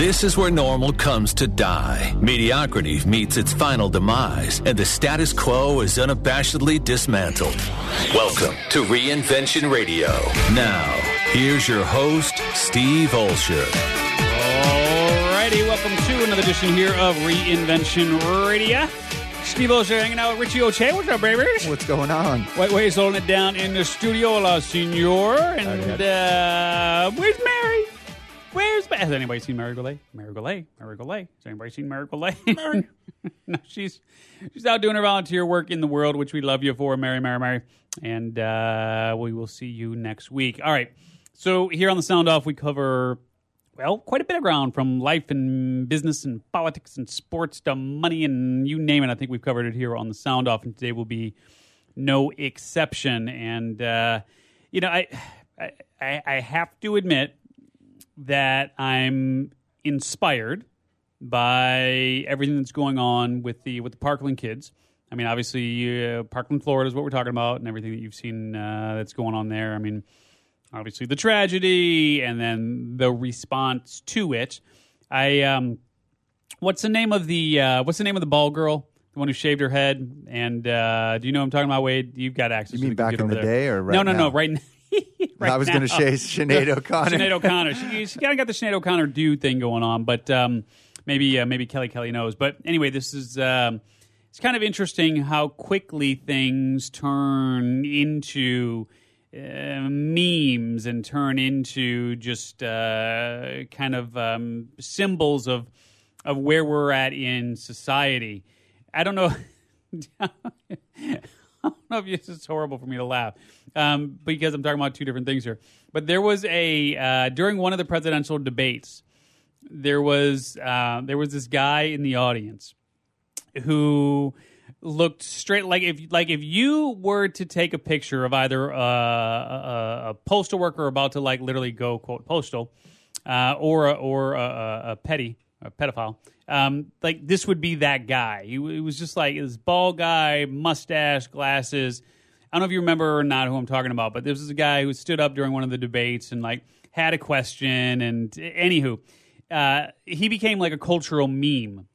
This is where normal comes to die. Mediocrity meets its final demise, and the status quo is unabashedly dismantled. Welcome to Reinvention Radio. Now, here's your host, Steve Olsher. Alrighty, welcome to another edition here of Reinvention Radio. Steve Olsher hanging out with Richie Oche. What's up, baby? What's going on? White Ways holding it down in the studio, la senor. And uh, where's Mary? Where's Mary? Has anybody seen Mary Goulet? Mary Goulet? Mary Goulet? Has anybody seen Mary Goulet? No, she's she's out doing her volunteer work in the world, which we love you for, Mary, Mary, Mary. And uh, we will see you next week. All right. So here on the Sound Off, we cover well, quite a bit of ground from life and business and politics and sports to money and you name it. I think we've covered it here on the Sound Off, and today will be no exception. And uh, you know, I, I I have to admit that I'm inspired by everything that's going on with the with the Parkland kids. I mean, obviously, uh, Parkland, Florida is what we're talking about, and everything that you've seen uh, that's going on there. I mean, obviously the tragedy and then the response to it. I um, what's the name of the uh, what's the name of the ball girl? The one who shaved her head. And uh, do you know I'm talking about, Wade? You've got access. You mean back in the computer day or right no, no, now? no, right now. right I was going to say Sinead O'Connor. Sinead O'Connor. She, she kind of got the Sinead O'Connor dude thing going on, but um, maybe uh, maybe Kelly Kelly knows. But anyway, this is um, it's kind of interesting how quickly things turn into uh, memes and turn into just uh, kind of um, symbols of of where we're at in society. I don't know. I don't know if this is horrible for me to laugh um, because I'm talking about two different things here. But there was a uh, during one of the presidential debates, there was uh, there was this guy in the audience who looked straight like if like if you were to take a picture of either uh, a, a postal worker about to like literally go quote postal uh, or a, or a, a petty a pedophile um, like this would be that guy he, he was just like this bald guy mustache glasses I don't know if you remember or not who I'm talking about but this is a guy who stood up during one of the debates and like had a question and anywho uh, he became like a cultural meme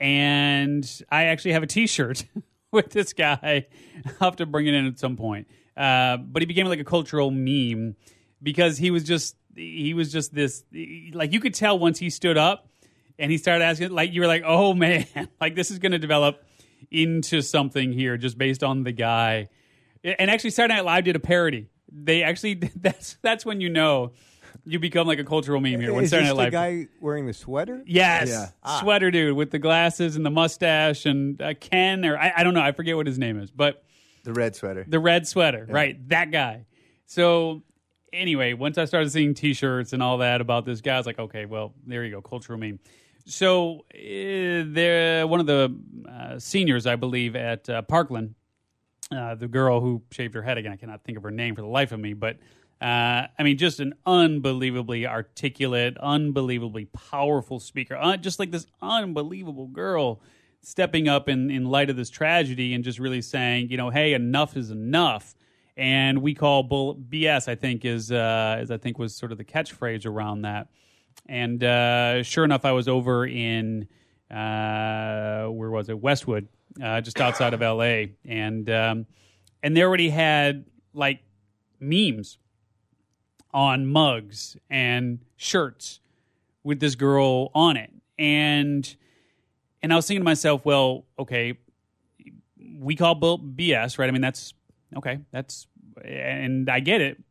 and I actually have a T-shirt with this guy. I'll have to bring it in at some point. Uh, but he became like a cultural meme because he was just he was just this like you could tell once he stood up and he started asking like you were like oh man like this is going to develop into something here just based on the guy. And actually, Saturday Night Live did a parody. They actually that's that's when you know you become like a cultural meme here. When Is Saturday this Night the Live guy wearing the sweater? Yes, Yeah. sweater dude with the glasses and the mustache and uh, Ken or I, I don't know, I forget what his name is, but the red sweater. the red sweater, right? That guy. So anyway, once I started seeing T-shirts and all that about this guy, I was like, okay, well, there you go, cultural meme. So uh, there, one of the uh, seniors, I believe, at uh, Parkland, uh, the girl who shaved her head again, I cannot think of her name for the life of me, but uh, I mean, just an unbelievably articulate, unbelievably powerful speaker. Uh, just like this unbelievable girl stepping up in, in light of this tragedy and just really saying, you know, hey, enough is enough. And we call bull BS. I think is is I think was sort of the catchphrase around that. And uh, sure enough, I was over in uh, where was it? Westwood, uh, just outside of L.A. And um, and they already had like memes on mugs and shirts with this girl on it. And and I was thinking to myself, well, okay, we call BS, right? I mean, that's okay. That's and I get it.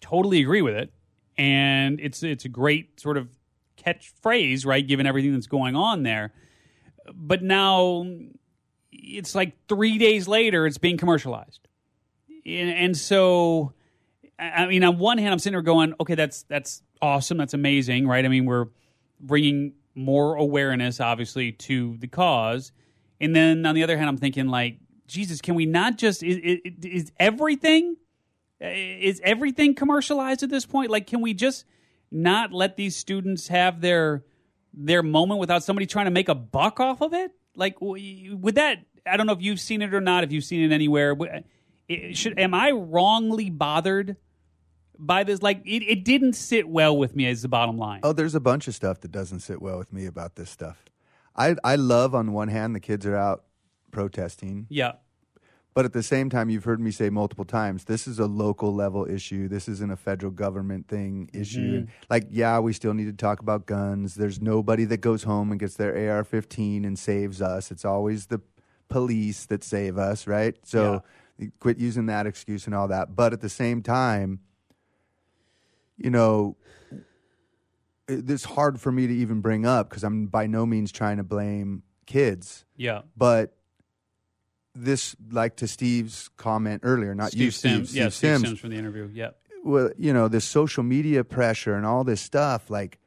Totally agree with it. And it's it's a great sort of catchphrase, right? Given everything that's going on there. But now it's like three days later, it's being commercialized, and, so I I mean, on one hand, I'm sitting there going, okay, that's that's awesome, that's amazing, right? I mean, we're bringing more awareness, obviously, to the cause, and then on the other hand, I'm thinking like, Jesus, can we not just is, is, is everything Uh, is everything commercialized at this point? Like, can we just not let these students have their their moment without somebody trying to make a buck off of it? Like, would that? I don't know if you've seen it or not. If you've seen it anywhere, it should am I wrongly bothered by this. Like it, it didn't sit well with me. As the bottom line. Oh, there's a bunch of stuff that doesn't sit well with me about this stuff. I I love on one hand the kids are out protesting, Yeah. But at the same time, you've heard me say multiple times, this is a local level issue. This isn't a federal government thing issue. Mm-hmm. And like, yeah, we still need to talk about guns. There's nobody that goes home and gets their AR-15 and saves us. It's always the police that save us, right? So quit using that excuse and all that. But at the same time, you know, it- it's hard for me to even bring up because I'm by no means trying to blame kids, Yeah. but this, like to Steve's comment earlier, not you, Steve, Sims. Steve yeah, Steve Sims, Sims from the interview. Yep. well, you know, this social media pressure and all this stuff, like,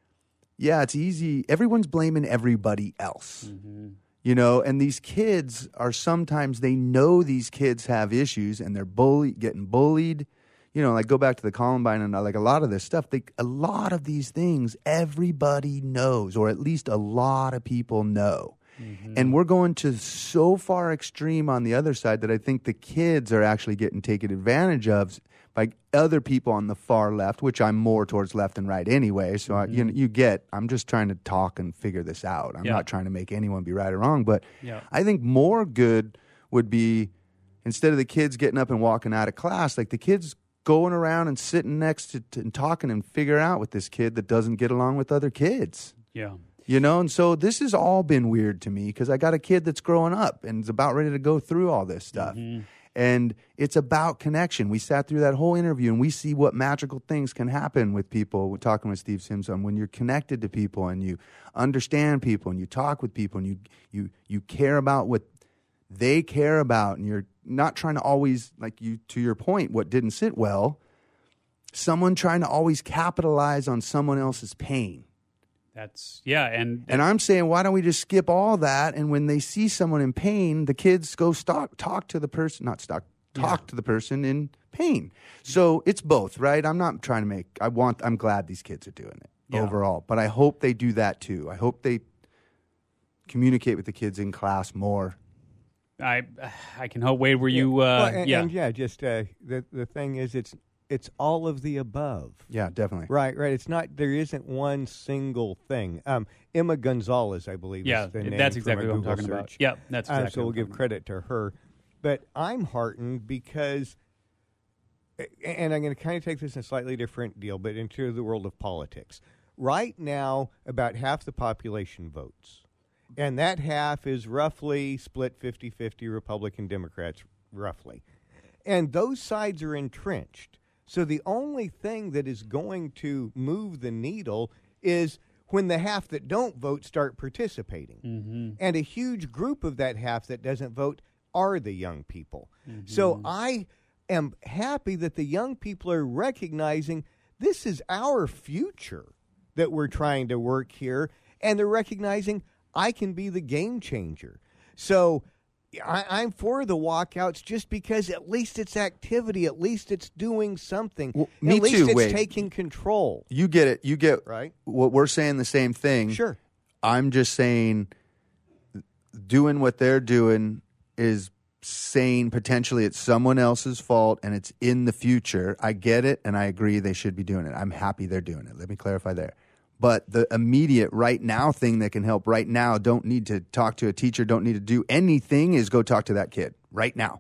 yeah, it's easy. Everyone's blaming everybody else, mm-hmm. you know, and these kids are sometimes they know these kids have issues and they're bully, getting bullied. You know, like go back to the Columbine and like a lot of this stuff. They, a lot of these things everybody knows, or at least a lot of people know. Mm-hmm. And we're going to so far extreme on the other side that I think the kids are actually getting taken advantage of by other people on the far left, which I'm more towards left and right anyway. So I, you mm-hmm. know, you get. I'm just trying to talk and figure this out. I'm Yeah. not trying to make anyone be right or wrong, but Yeah. I think more good would be instead of the kids getting up and walking out of class, like the kids going around and sitting next to, to and talking and figure out with this kid that doesn't get along with other kids. Yeah. You know, and so this has all been weird to me because I got a kid that's growing up and is about ready to go through all this stuff. Mm-hmm. And it's about connection. We sat through that whole interview and we see what magical things can happen with people. We're talking with Steve Simpson when you're connected to people and you understand people and you talk with people and you you you care about what they care about and you're not trying to always like you to your point what didn't sit well someone trying to always capitalize on someone else's pain That's yeah, and and I'm saying, why don't we just skip all that? And when they see someone in pain, the kids go stock, talk to the person, not stock, talk to the person in pain. So it's both, right? I'm not trying to make. I want. I'm glad these kids are doing it Yeah. overall, but I hope they do that too. I hope they communicate with the kids in class more. I I can hope Wade, were you? Uh, Well, and, yeah. and yeah, just uh, the the thing is, it's it's all of the above. Yeah, definitely. Right, right. It's not. There isn't one single thing. Um, Emma Gonzalez, I believe. yeah, is the name that's from exactly a what I'm Google talking about. search. Yeah, that's Um, exactly. so we'll give credit to her. But I'm heartened because, and I'm going to kind of take this in a slightly different deal, but into the world of politics. Right now, about half the population votes. And that half is roughly split 50 50 Republican Democrats, roughly. And those sides are entrenched. So the only thing that is going to move the needle is when the half that don't vote start participating. Mm-hmm. And a huge group of that half that doesn't vote are the young people. So mm-hmm. I am happy that the young people are recognizing this is our future that we're trying to work here, and they're recognizing I can be the game changer. So I, I'm for the walkouts just because at least it's activity, at least it's doing something, Well, me at least too, it's Wade. taking control. You get it. You get Right. What we're saying the same thing. Sure. I'm just saying, doing what they're doing is saying potentially it's someone else's fault and it's in the future. I get it and I agree they should be doing it. I'm happy they're doing it. Let me clarify there. But the immediate right now thing that can help right now, don't need to talk to a teacher, don't need to do anything, is go talk to that kid right now.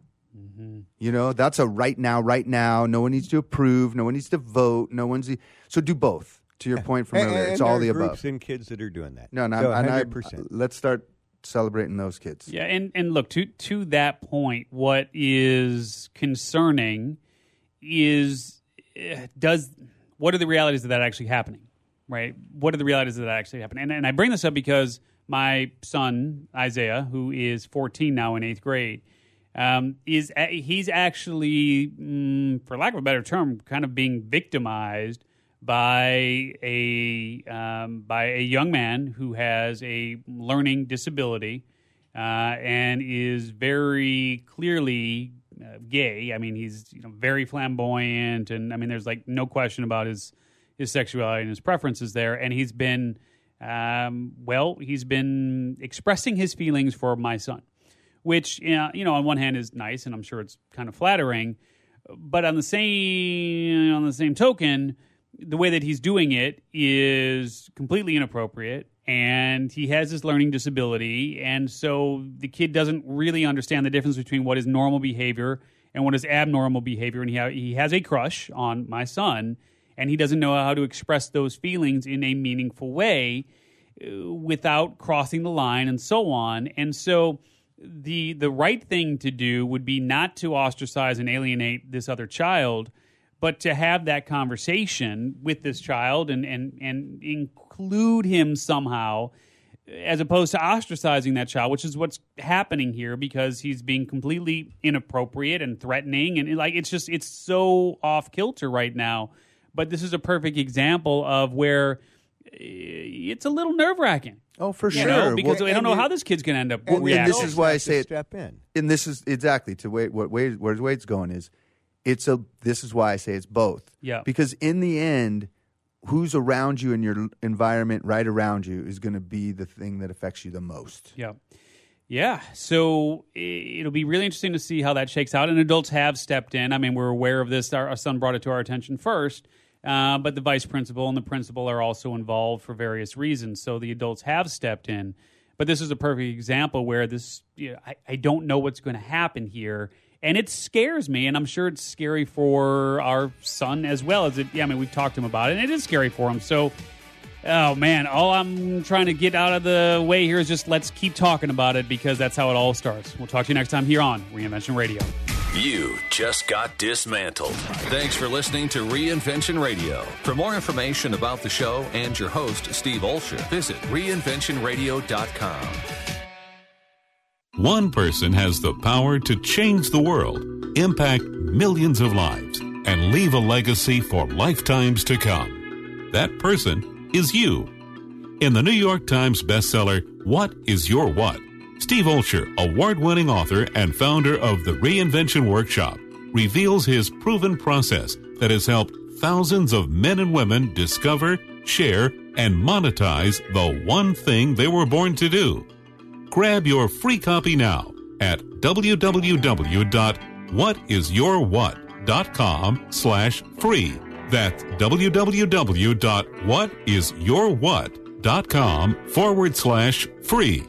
You know, that's a right now, right now. No one needs to approve. No one needs to vote. No one's. So do both. To your point from And- earlier, and it's all there the are above. groups and kids that are doing that. No, no, so and I, 100%. let's start celebrating those kids. Yeah, and and look to to that point, what is concerning is eh, does what are the realities of that actually happening, right? What are the realities that actually happening? And and I bring this up because my son Isaiah, who is 14 now in eighth grade, um, is he's actually, mm, for lack of a better term, kind of being victimized by a um, by a young man who has a learning disability uh, and is very clearly uh, gay. I mean, he's you know very flamboyant, and I mean, there's like no question about his his sexuality and his preferences there. And he's been, um, well, he's been expressing his feelings for my son, which you know, on one hand is nice, and I'm sure it's kind of flattering. But on the same on the same token, the way that he's doing it is completely inappropriate and he has this learning disability and so the kid doesn't really understand the difference between what is normal behavior and what is abnormal behavior and he, ha- he has a crush on my son and he doesn't know how to express those feelings in a meaningful way uh, without crossing the line and so on. And so the the right thing to do would be not to ostracize and alienate this other child but to have that conversation with this child and and and include him somehow as opposed to ostracizing that child which is what's happening here because he's being completely inappropriate and threatening. And like it's just it's so off kilter right now but this is a perfect example of where eh, it's a little nerve-wracking Oh, for you sure. know, because Well, I don't know and how this kid's going to end up And reacting. this is why I say it- step in. and this is exactly to Wade, what Wade, where Wade's going is it's a this is why I say it's both. Yeah. Because in the end, who's around you in your environment right around you is going to be the thing that affects you the most. Yeah. Yeah. So it'll be really interesting to see how that shakes out. And adults have stepped in. I mean, we're aware of this. Our, our son brought it to our attention first. Uh, but the vice principal and the principal are also involved for various reasons. So the adults have stepped in. But this is a perfect example where this, you know, I, I don't know what's going to happen here. And it scares me. And I'm sure it's scary for our son as well as it. Yeah, I mean, we've talked to him about it, and it is scary for him. So Oh man, all I'm trying to get out of the way here is just let's keep talking about it because that's how it all starts. We'll talk to you next time here on Reinvention Radio. You just got dismantled. Thanks for listening to Reinvention Radio. For more information about the show and your host, Steve Olsher, visit reinventionradio.com. One person has the power to change the world, impact millions of lives, and leave a legacy for lifetimes to come. That person is you. In the New York Times bestseller, What is Your What? Steve Olsher, award winning author and founder of the Reinvention Workshop, reveals his proven process that has helped thousands of men and women discover, share, and monetize the one thing they were born to do. Grab your free copy now at www.whatisyourwhat.com slash free. That's www.whatisyourwhat.com forward slash free.